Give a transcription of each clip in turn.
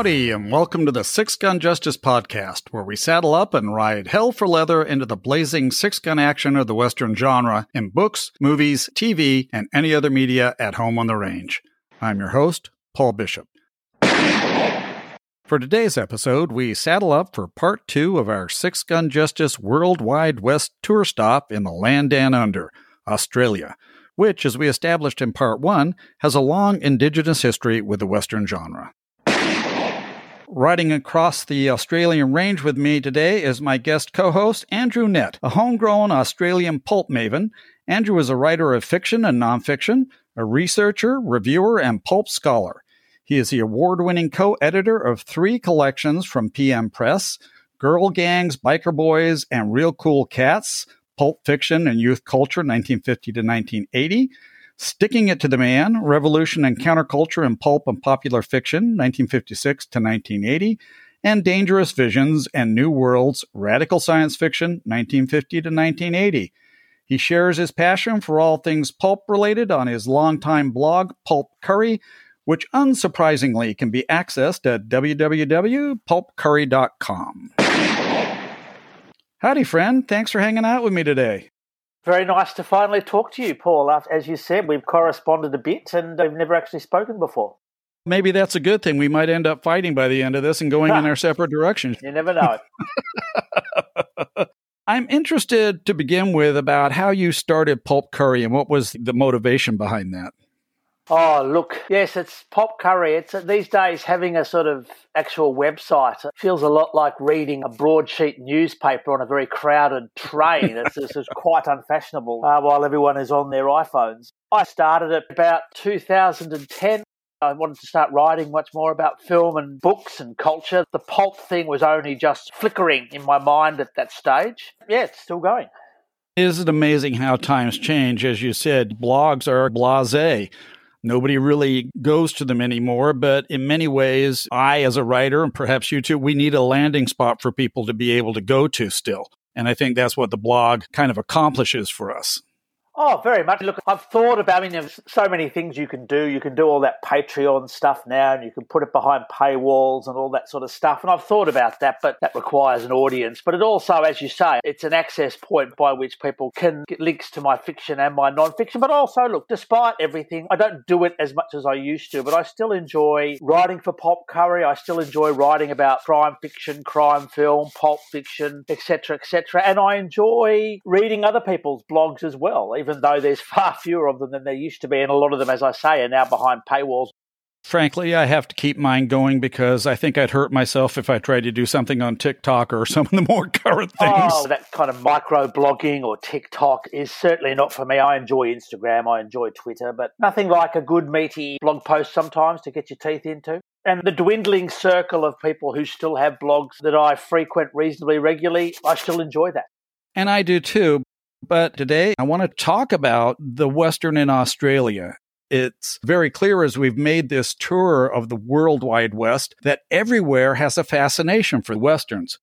Howdy, and welcome to the Six Gun Justice Podcast, where we saddle up and ride hell for leather into the blazing six gun action of the Western genre in books, movies, TV, and any other media at home on the range. I'm your host, Paul Bishop. For today's episode, we saddle up for part two of our Six Gun Justice Worldwide West tour stop in the land down under, Australia, which, as we established in part one, has a long indigenous history with the Western genre. Riding across the Australian range with me today is my guest co host, Andrew Nette, a homegrown Australian pulp maven. Andrew is a writer of fiction and nonfiction, a researcher, reviewer, and pulp scholar. He is the award winning co editor of three collections from PM Press Girl Gangs, Biker Boys, and Real Cool Cats, Pulp Fiction and Youth Culture, 1950 to 1980. Sticking It to the Man, Revolution and Counterculture in Pulp and Popular Fiction, 1956 to 1980, and Dangerous Visions and New Worlds, Radical Science Fiction, 1950 to 1980. He shares his passion for all things pulp related on his longtime blog, Pulp Curry, which unsurprisingly can be accessed at www.pulpcurry.com. Howdy, friend. Thanks for hanging out with me today. Very nice to finally talk to you, Paul. As you said, we've corresponded a bit and uh, we've never actually spoken before. Maybe that's a good thing. We might end up fighting by the end of this and going in our separate directions. You never know. I'm interested to begin with about how you started Pulp Curry and what was the motivation behind that. Oh, look, yes, it's Pulp Curry. It's these days having a sort of actual website. It feels a lot like reading a broadsheet newspaper on a very crowded train. It's, it's quite unfashionable uh, while everyone is on their iPhones. I started it about 2010. I wanted to start writing much more about film and books and culture. The pulp thing was only just flickering in my mind at that stage. Yeah, it's still going. Is it amazing how times change? As you said, blogs are blase Nobody really goes to them anymore. But in many ways, I, as a writer, and perhaps you too, we need a landing spot for people to be able to go to still. And I think that's what the blog kind of accomplishes for us. Oh, very much. Look, I've thought about, I mean, there's so many things you can do. You can do all that Patreon stuff now and you can put it behind paywalls and all that sort of stuff. And I've thought about that, but that requires an audience. But it also, as you say, it's an access point by which people can get links to my fiction and my non-fiction. But also, look, despite everything, I don't do it as much as I used to, but I still enjoy writing for Pulp Curry. I still enjoy writing about crime fiction, crime film, pulp fiction, etc., etc. And I enjoy reading other people's blogs as well, even even though there's far fewer of them than there used to be. And a lot of them, as I say, are now behind paywalls. Frankly, I have to keep mine going because I think I'd hurt myself if I tried to do something on TikTok or some of the more current oh, things. Oh, that kind of micro blogging or TikTok is certainly not for me. I enjoy Instagram, I enjoy Twitter, but nothing like a good meaty blog post sometimes to get your teeth into. And the dwindling circle of people who still have blogs that I frequent reasonably regularly, I still enjoy that. And I do too. But today I want to talk about the Western in Australia. It's very clear as we've made this tour of the worldwide West that everywhere has a fascination for Westerns.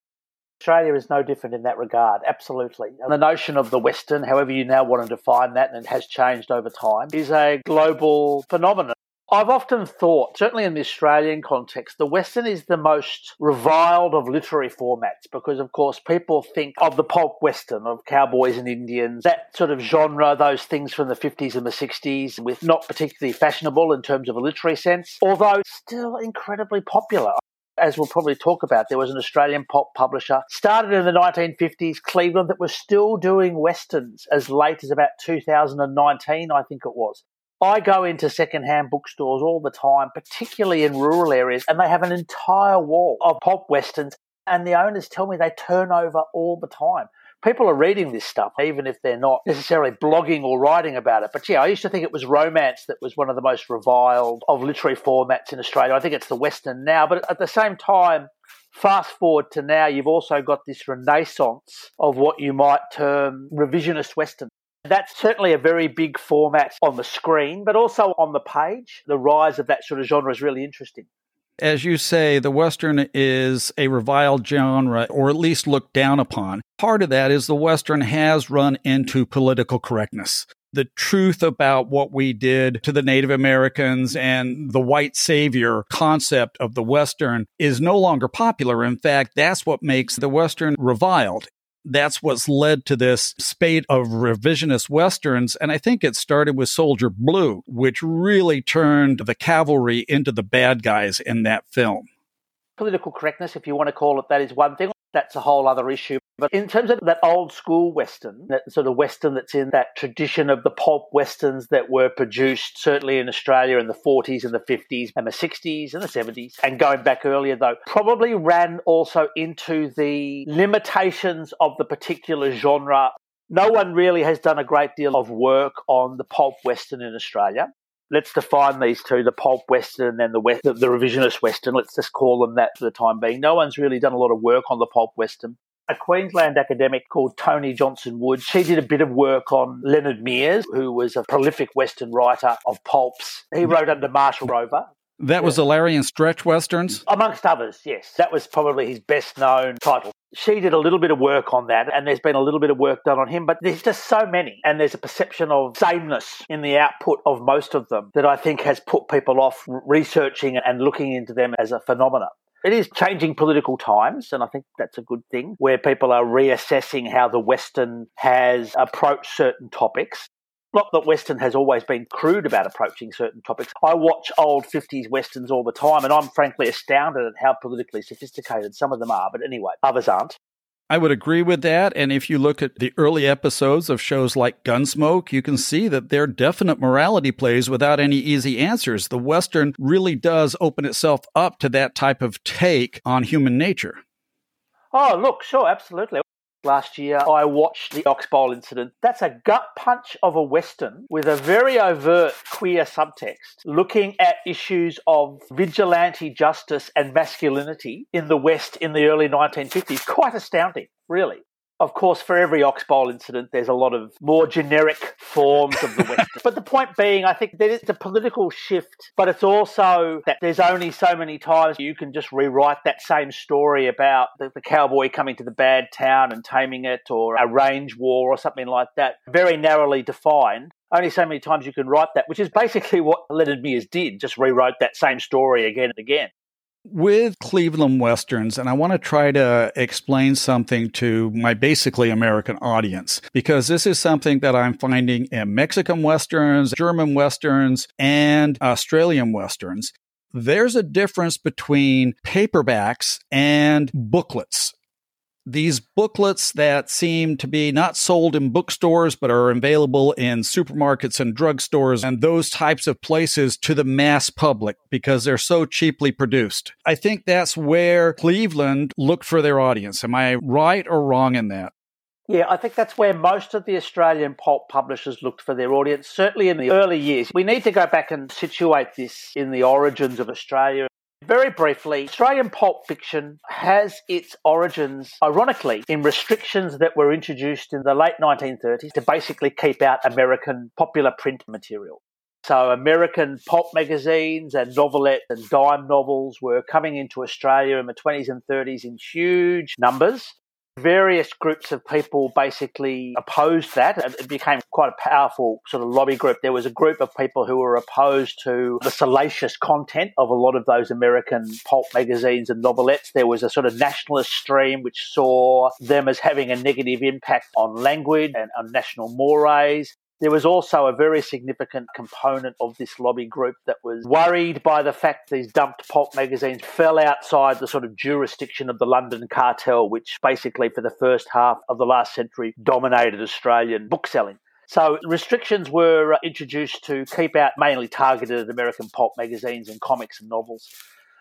Australia is no different in that regard, absolutely. And the notion of the Western, however you now want to define that, and it has changed over time, is a global phenomenon. I've often thought, certainly in the Australian context, the Western is the most reviled of literary formats because, of course, people think of the pulp Western, of cowboys and Indians, that sort of genre, those things from the 50s and the 60s, with not particularly fashionable in terms of a literary sense, although still incredibly popular as we'll probably talk about, there was an Australian pulp publisher started in the 1950s, Cleveland, that was still doing westerns as late as about 2019, I think it was. I go into secondhand bookstores all the time, particularly in rural areas, and they have an entire wall of pulp westerns, and the owners tell me they turn over all the time. People are reading this stuff, even if they're not necessarily blogging or writing about it. But yeah, I used to think it was romance that was one of the most reviled of literary formats in Australia. I think it's the Western now. But at the same time, fast forward to now, you've also got this renaissance of what you might term revisionist Western. That's certainly a very big format on the screen, but also on the page. The rise of that sort of genre is really interesting. As you say, the Western is a reviled genre, or at least looked down upon. Part of that is the Western has run into political correctness. the truth about what we did to the Native Americans and the white savior concept of the Western is no longer popular. In fact, that's what makes the Western reviled. That's what's led to this spate of revisionist Westerns. And I think it started with Soldier Blue, which really turned the cavalry into the bad guys in that film political correctness, if you want to call it that, is one thing. That's a whole other issue. But in terms of that old school Western, that sort of Western that's in that tradition of the pulp Westerns that were produced certainly in Australia in the 40s and the 50s and the 60s and the 70s, and going back earlier though, probably ran also into the limitations of the particular genre no one really has done a great deal of work on the pulp western in Australia let's define these two the pulp western and the, west, the, the revisionist western let's just call them that for the time being no one's really done a lot of work on the pulp western a Queensland academic called Toni Johnson-Woods. She did a bit of work on Leonard Meares, who was a prolific Western writer of pulps. He wrote under Marshall Grover. That was the Larry and Stretch Westerns? Amongst others, yes. That was probably his best known title. She did a little bit of work on that, and there's been a little bit of work done on him, but there's just so many, and there's a perception of sameness in the output of most of them that I think has put people off researching and looking into them as a phenomenon. It is changing political times, and I think that's a good thing, where people are reassessing how the Western has approached certain topics not that Western has always been crude about approaching certain topics. I watch old 50s Westerns all the time, and I'm frankly astounded at how politically sophisticated some of them are. But anyway, others aren't. I would agree with that. And if you look at the early episodes of shows like Gunsmoke, you can see that there are definite morality plays without any easy answers. The Western really does open itself up to that type of take on human nature. Oh, look, sure, absolutely last year, I watched the Oxbow incident. That's a gut punch of a Western with a very overt queer subtext, looking at issues of vigilante justice and masculinity in the West in the early 1950s. Quite astounding, really. Of course, for every Oxbow incident, there's a lot of more generic forms of the West. but the point being, I think that it's a political shift, but it's also that there's only so many times you can just rewrite that same story about the, the cowboy coming to the bad town and taming it, or a range war, or something like that, very narrowly defined only so many times you can write that, which is basically what Leonard Meares did, just rewrote that same story again and again with Cleveland Westerns, and I want to try to explain something to my basically American audience because this is something that I'm finding in Mexican Westerns, German Westerns, and Australian Westerns. There's a difference between paperbacks and booklets these booklets that seem to be not sold in bookstores but are available in supermarkets and drugstores and those types of places to the mass public because they're so cheaply produced. I think that's where Cleveland looked for their audience. Am I right or wrong in that? Yeah, I think that's where most of the Australian pulp publishers looked for their audience, certainly in the early years. We need to go back and situate this in the origins of Australia very briefly, Australian pulp fiction has its origins, ironically, in restrictions that were introduced in the late 1930s to basically keep out American popular print material. So, American pulp magazines and novelettes and dime novels were coming into Australia in the 20s and 30s in huge numbers various groups of people basically opposed that. It became quite a powerful sort of lobby group. There was a group of people who were opposed to the salacious content of a lot of those American pulp magazines and novelettes. There was a sort of nationalist stream which saw them as having a negative impact on language and on national mores. There was also a very significant component of this lobby group that was worried by the fact these dumped pulp magazines fell outside the sort of jurisdiction of the London cartel, which basically for the first half of the last century dominated Australian bookselling. So restrictions were introduced to keep out mainly targeted American pulp magazines and comics and novels.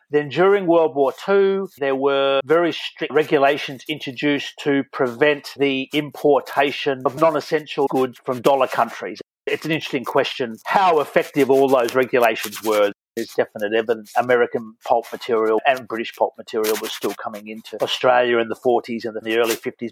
Then during World War II, there were very strict regulations introduced to prevent the importation of non essential goods from dollar countries. It's an interesting question how effective all those regulations were. There's definite evidence American pulp material and British pulp material was still coming into Australia in the 40s and the early 50s.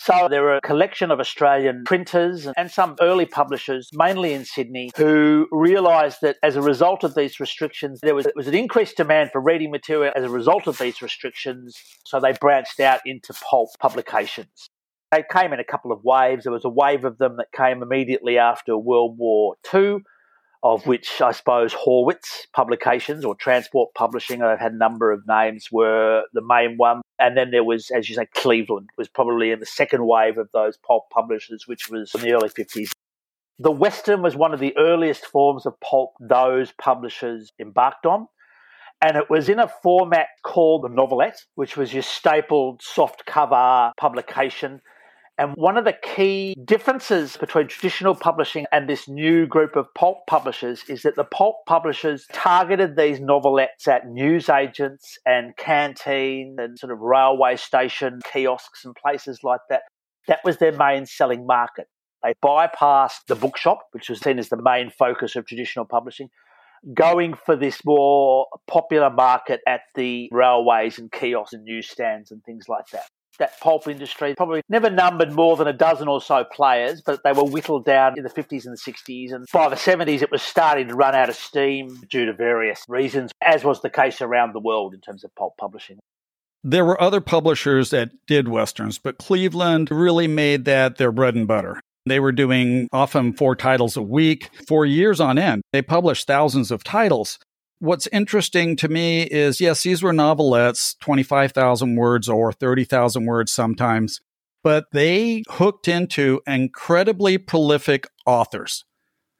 So there were a collection of Australian printers and some early publishers, mainly in Sydney, who realised that as a result of these restrictions, there was, was an increased demand for reading material as a result of these restrictions. So they branched out into pulp publications. They came in a couple of waves. There was a wave of them that came immediately after World War II, of which I suppose Horwitz Publications or Transport Publishing, I've had a number of names, were the main one. And then there was, as you say, Cleveland was probably in the second wave of those pulp publishers, which was in the early 50s. The Western was one of the earliest forms of pulp those publishers embarked on. And it was in a format called the novelette, which was your stapled soft cover publication and one of the key differences between traditional publishing and this new group of pulp publishers is that the pulp publishers targeted these novelettes at newsagents and canteen and sort of railway station kiosks and places like that. That was their main selling market. They bypassed the bookshop, which was seen as the main focus of traditional publishing, going for this more popular market at the railways and kiosks and newsstands and things like that that pulp industry probably never numbered more than a dozen or so players, but they were whittled down in the 50s and the 60s. And by the 70s, it was starting to run out of steam due to various reasons, as was the case around the world in terms of pulp publishing. There were other publishers that did Westerns, but Cleveland really made that their bread and butter. They were doing often four titles a week for years on end. They published thousands of titles. What's interesting to me is yes, these were novelettes, 25,000 words or 30,000 words sometimes, but they hooked into incredibly prolific authors.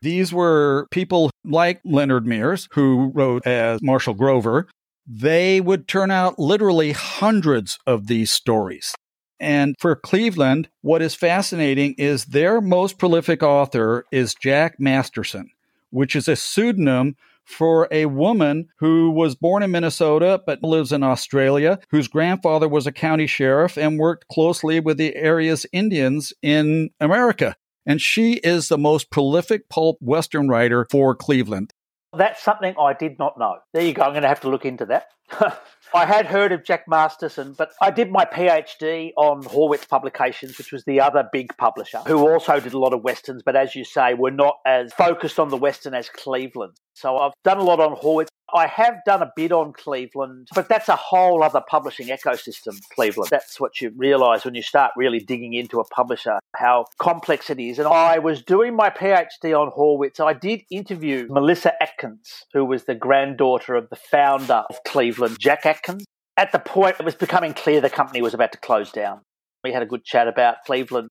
These were people like Leonard Meares, who wrote as Marshall Grover. They would turn out literally hundreds of these stories. And for Cleveland, what is fascinating is their most prolific author is Jack Masterson, which is a pseudonym for a woman who was born in Minnesota but lives in Australia, whose grandfather was a county sheriff and worked closely with the area's Indians in America. And she is the most prolific pulp Western writer for Cleveland. That's something I did not know. There you go. I'm going to have to look into that. I had heard of Jack Masterson, but I did my PhD on Horwitz Publications, which was the other big publisher, who also did a lot of Westerns, but as you say, were not as focused on the Western as Cleveland. So I've done a lot on Horwitz. I have done a bit on Cleveland, but that's a whole other publishing ecosystem, Cleveland. That's what you realize when you start really digging into a publisher, how complex it is. And I was doing my PhD on Horwitz. I did interview Melissa Atkins, who was the granddaughter of the founder of Cleveland, Jack Atkins. At the point it was becoming clear the company was about to close down. We had a good chat about Cleveland.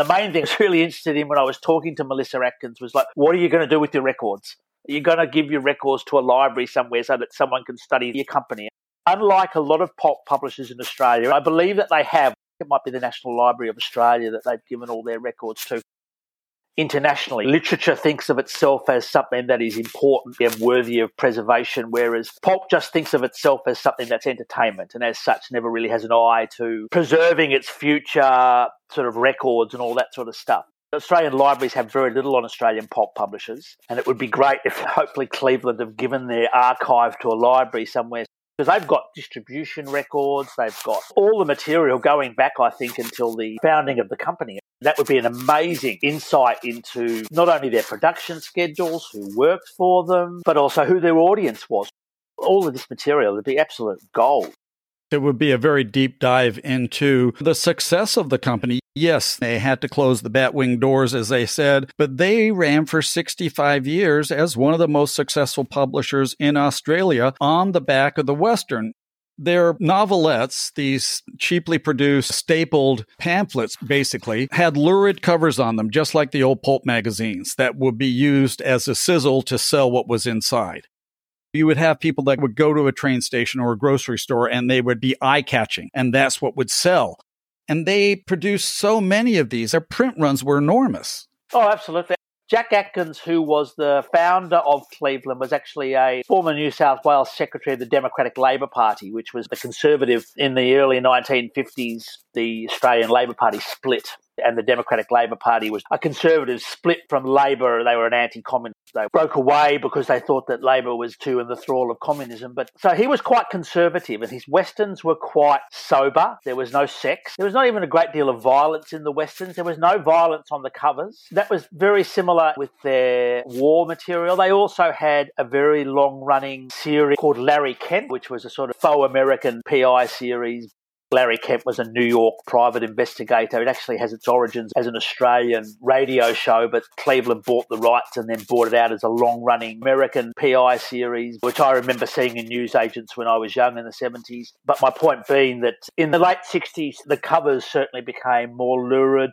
The main thing I was really interested in when I was talking to Melissa Atkins was like, what are you going to do with your records? Are You're going to give your records to a library somewhere so that someone can study your company. Unlike a lot of pulp publishers in Australia, I believe that they have, it might be the National Library of Australia that they've given all their records to. Internationally, literature thinks of itself as something that is important and worthy of preservation, whereas pulp just thinks of itself as something that's entertainment and as such never really has an eye to preserving its future sort of records and all that sort of stuff. Australian libraries have very little on Australian pulp publishers, and it would be great if hopefully Cleveland have given their archive to a library somewhere because they've got distribution records, they've got all the material going back, I think, until the founding of the company. That would be an amazing insight into not only their production schedules, who worked for them, but also who their audience was. All of this material would be absolute gold. It would be a very deep dive into the success of the company. Yes, they had to close the Batwing doors, as they said, but they ran for 65 years as one of the most successful publishers in Australia on the back of the Western. Their novelettes, these cheaply produced, stapled pamphlets, basically, had lurid covers on them, just like the old pulp magazines that would be used as a sizzle to sell what was inside you would have people that would go to a train station or a grocery store and they would be eye catching, and that's what would sell. And they produced so many of these. Their print runs were enormous. Oh, absolutely. Jack Atkins, who was the founder of Cleveland, was actually a former New South Wales secretary of the Democratic Labor Party, which was the conservative in the early 1950s. The Australian Labor Party split and the Democratic Labor Party was a conservative split from Labor. They were an anti-communist. They broke away because they thought that Labor was too in the thrall of communism. But so he was quite conservative, and his westerns were quite sober. There was no sex. There was not even a great deal of violence in the westerns. There was no violence on the covers. That was very similar with their war material. They also had a very long-running series called Larry Kent, which was a sort of faux American PI series Larry Kent was a New York private investigator. It actually has its origins as an Australian radio show, but Cleveland bought the rights and then bought it out as a long running American PI series, which I remember seeing in newsagents when I was young in the 70s. But my point being that in the late 60s, the covers certainly became more lurid.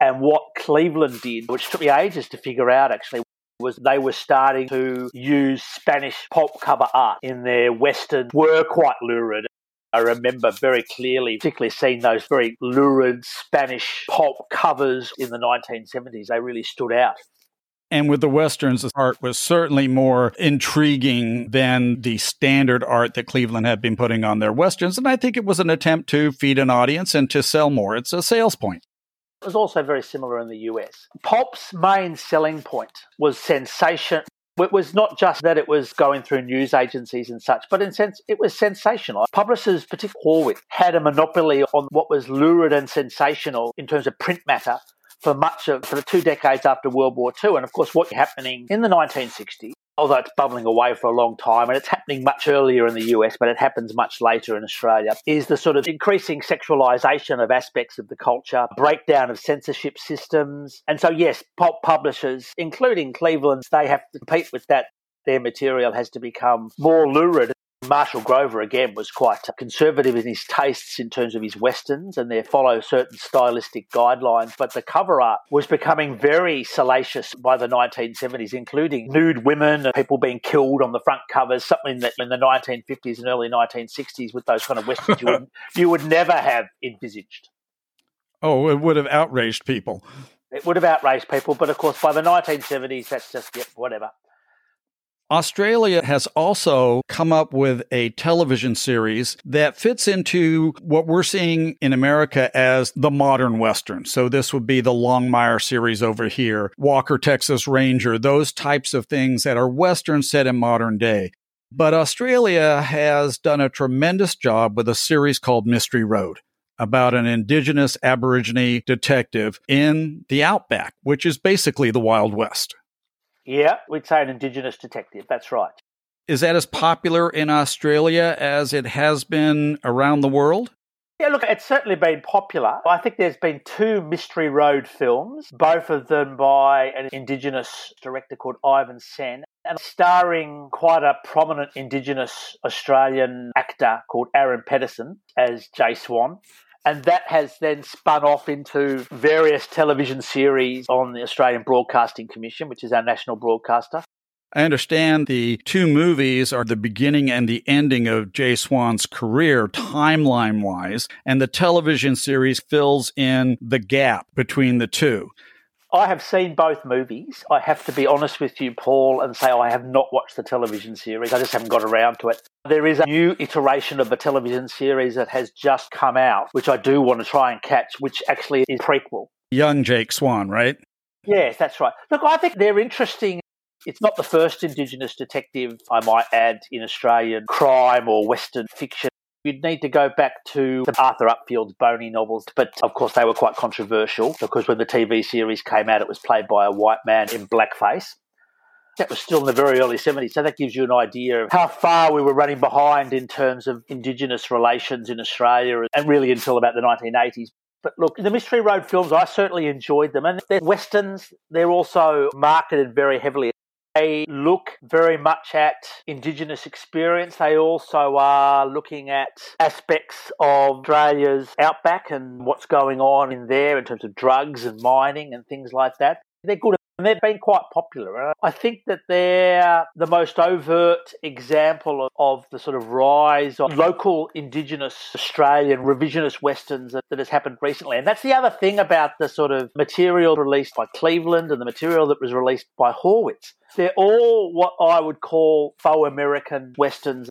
And what Cleveland did, which took me ages to figure out actually, was they were starting to use Spanish pulp cover art in their Western, were quite lurid. I remember very clearly, particularly seeing those very lurid Spanish pulp covers in the 1970s. They really stood out. And with the Westerns, the art was certainly more intriguing than the standard art that Cleveland had been putting on their Westerns. And I think it was an attempt to feed an audience and to sell more. It's a sales point. It was also very similar in the US. Pulp's main selling point was sensation. It was not just that it was going through news agencies and such, but in sense it was sensational. Publishers, particularly Horwitz, had a monopoly on what was lurid and sensational in terms of print matter for much of for the two decades after World War II. And of course, what's happening in the 1960s although it's bubbling away for a long time and it's happening much earlier in the US, but it happens much later in Australia, is the sort of increasing sexualization of aspects of the culture, breakdown of censorship systems. And so, yes, pulp publishers, including Cleveland's, they have to compete with that. Their material has to become more lurid Marshall Grover, again, was quite conservative in his tastes in terms of his westerns, and they follow certain stylistic guidelines. But the cover art was becoming very salacious by the 1970s, including nude women, and people being killed on the front covers, something that in the 1950s and early 1960s, with those kind of westerns, you would, you would never have envisaged. Oh, it would have outraged people. It would have outraged people, but of course, by the 1970s, that's just, yep, whatever. Australia has also come up with a television series that fits into what we're seeing in America as the modern Western. So this would be the Longmire series over here, Walker, Texas Ranger, those types of things that are Western set in modern day. But Australia has done a tremendous job with a series called Mystery Road about an indigenous Aborigine detective in the outback, which is basically the Wild West. Yeah, we'd say an Indigenous detective. That's right. Is that as popular in Australia as it has been around the world? Yeah, look, it's certainly been popular. I think there's been two Mystery Road films, both of them by an Indigenous director called Ivan Sen, and starring quite a prominent Indigenous Australian actor called Aaron Pedersen as Jay Swan. And that has then spun off into various television series on the Australian Broadcasting Commission, which is our national broadcaster. I understand the two movies are the beginning and the ending of Jay Swan's career, timeline wise, and the television series fills in the gap between the two. I have seen both movies. I have to be honest with you, Paul, and say I have not watched the television series. I just haven't got around to it. There is a new iteration of the television series that has just come out, which I do want to try and catch, which actually is prequel. Young Jake Swan, right? Yes, that's right. Look, I think they're interesting. It's not the first Indigenous detective, I might add, in Australian crime or Western fiction You'd need to go back to Arthur Upfield's Boney novels, but of course they were quite controversial because when the TV series came out, it was played by a white man in blackface. That was still in the very early 70s, so that gives you an idea of how far we were running behind in terms of Indigenous relations in Australia and really until about the 1980s. But look, the Mystery Road films, I certainly enjoyed them. And they're westerns. They're also marketed very heavily they look very much at Indigenous experience. They also are looking at aspects of Australia's outback and what's going on in there in terms of drugs and mining and things like that. They're good and they've been quite popular. I think that they're the most overt example of, of, the sort of rise of local Indigenous Australian revisionist Westerns that, that has happened recently. And that's the other thing about the sort of material released by Cleveland and the material that was released by Horwitz. They're all what I would call faux American Westerns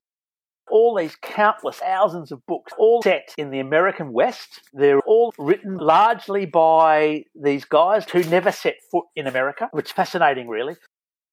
all these countless thousands of books, all set in the American West. They're all written largely by these guys who never set foot in America, which is fascinating, really.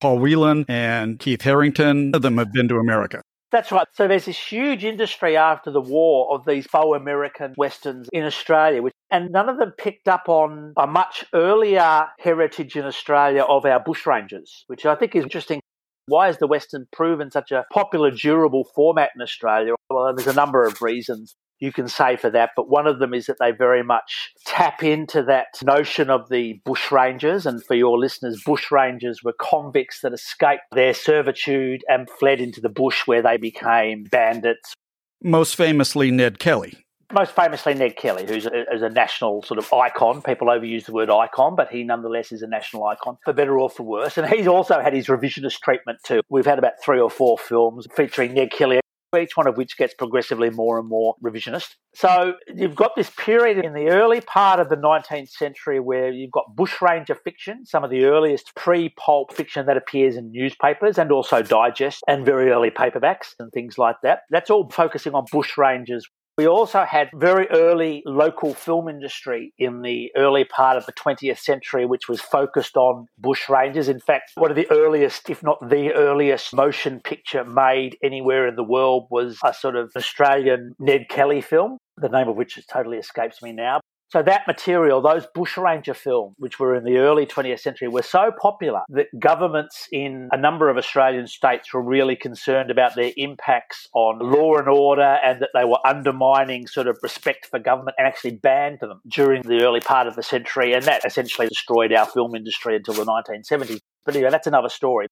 Paul Wheelahan and Keith Hetherington, of them have been to America. That's right. So there's this huge industry after the war of these faux American westerns in Australia, which, and none of them picked up on a much earlier heritage in Australia of our bushrangers, which I think is interesting. Why has the Western proven such a popular, durable format in Australia? Well, there's a number of reasons. you can say for that, but one of them is that they very much tap into that notion of the bushrangers. And for your listeners, bushrangers were convicts that escaped their servitude and fled into the bush where they became bandits. Most famously, Ned Kelly. Most famously, Ned Kelly, who's a, is a national sort of icon. People overuse the word icon, but he nonetheless is a national icon, for better or for worse. And he's also had his revisionist treatment too. We've had about three or four films featuring Ned Kelly each one of which gets progressively more and more revisionist. So you've got this period in the early part of the 19th century where you've got bushranger fiction, some of the earliest pre pulp fiction that appears in newspapers and also digest and very early paperbacks and things like that. That's all focusing on bushrangers we also had very early local film industry in the early part of the 20th century, which was focused on bush rangers. In fact, one of the earliest, if not the earliest, motion picture made anywhere in the world was a sort of Australian Ned Kelly film, the name of which totally escapes me now. So that material, those bushranger films, which were in the early 20th century, were so popular that governments in a number of Australian states were really concerned about their impacts on law and order and that they were undermining sort of respect for government and actually banned them during the early part of the century. And that essentially destroyed our film industry until the 1970s. But anyway, that's another story.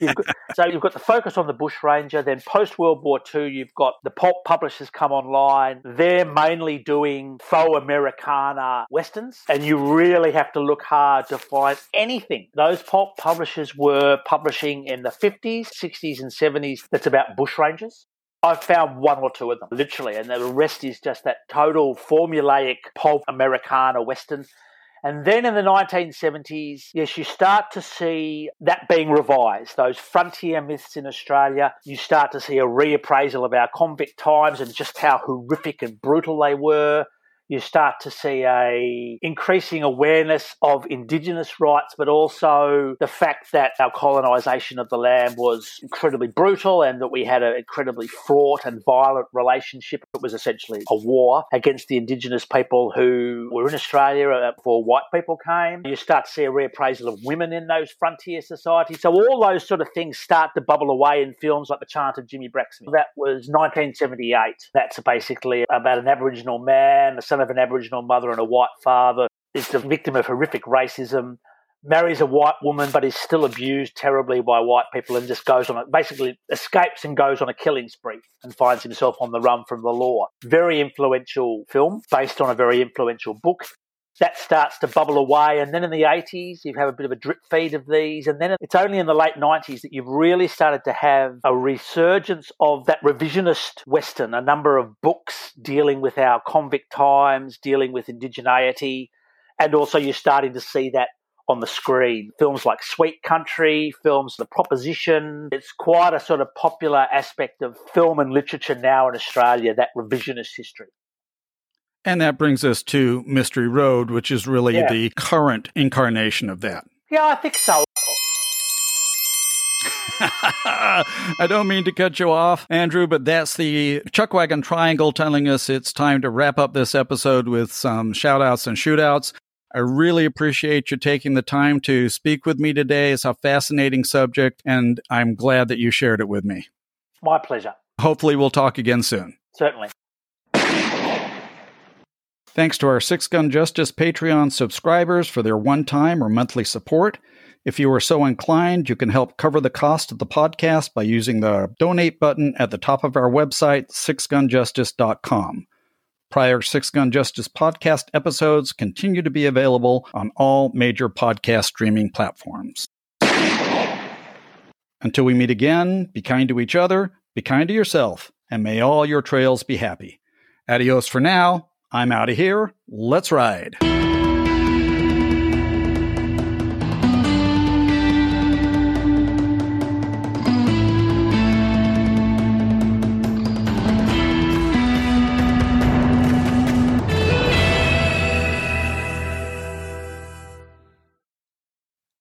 You've got, so you've got the focus on the bushranger. Then post World War II, you've got the pulp publishers come online. They're mainly doing faux Americana westerns, and you really have to look hard to find anything. Those pulp publishers were publishing in the 50s, 60s, and 70s that's about bushrangers. I've found one or two of them, literally, and the rest is just that total formulaic pulp Americana western. And then in the 1970s, yes, you start to see that being revised. Those frontier myths in Australia, you start to see a reappraisal of our convict times and just how horrific and brutal they were you start to see a increasing awareness of indigenous rights, but also the fact that our colonisation of the land was incredibly brutal and that we had an incredibly fraught and violent relationship. It was essentially a war against the indigenous people who were in Australia uh, before white people came. You start to see a reappraisal of women in those frontier societies. So all those sort of things start to bubble away in films like The Chant of Jimmie Blacksmith. That was 1978. That's basically about an Aboriginal man, son son of an Aboriginal mother and a white father, is the victim of horrific racism, marries a white woman but is still abused terribly by white people and just goes on it, basically escapes and goes on a killing spree and finds himself on the run from the law. Very influential film based on a very influential book that starts to bubble away. And then in the 80s, you have a bit of a drip feed of these. And then it's only in the late 90s that you've really started to have a resurgence of that revisionist Western, a number of books dealing with our convict times, dealing with indigeneity. And also, you're starting to see that on the screen. Films like Sweet Country, films The Proposition. It's quite a sort of popular aspect of film and literature now in Australia, that revisionist history. And that brings us to Mystery Road, which is really yeah. the current incarnation of that. Yeah, I think so. I don't mean to cut you off, Andrew, but that's the Chuckwagon Triangle telling us it's time to wrap up this episode with some shout outs and shootouts. I really appreciate you taking the time to speak with me today. It's a fascinating subject, and I'm glad that you shared it with me. My pleasure. Hopefully, we'll talk again soon. Certainly. Thanks to our Six Gun Justice Patreon subscribers for their one time or monthly support. If you are so inclined, you can help cover the cost of the podcast by using the donate button at the top of our website, sixgunjustice.com. Prior Six Gun Justice podcast episodes continue to be available on all major podcast streaming platforms. Until we meet again, be kind to each other, be kind to yourself, and may all your trails be happy. Adios for now. I'm out of here. Let's ride.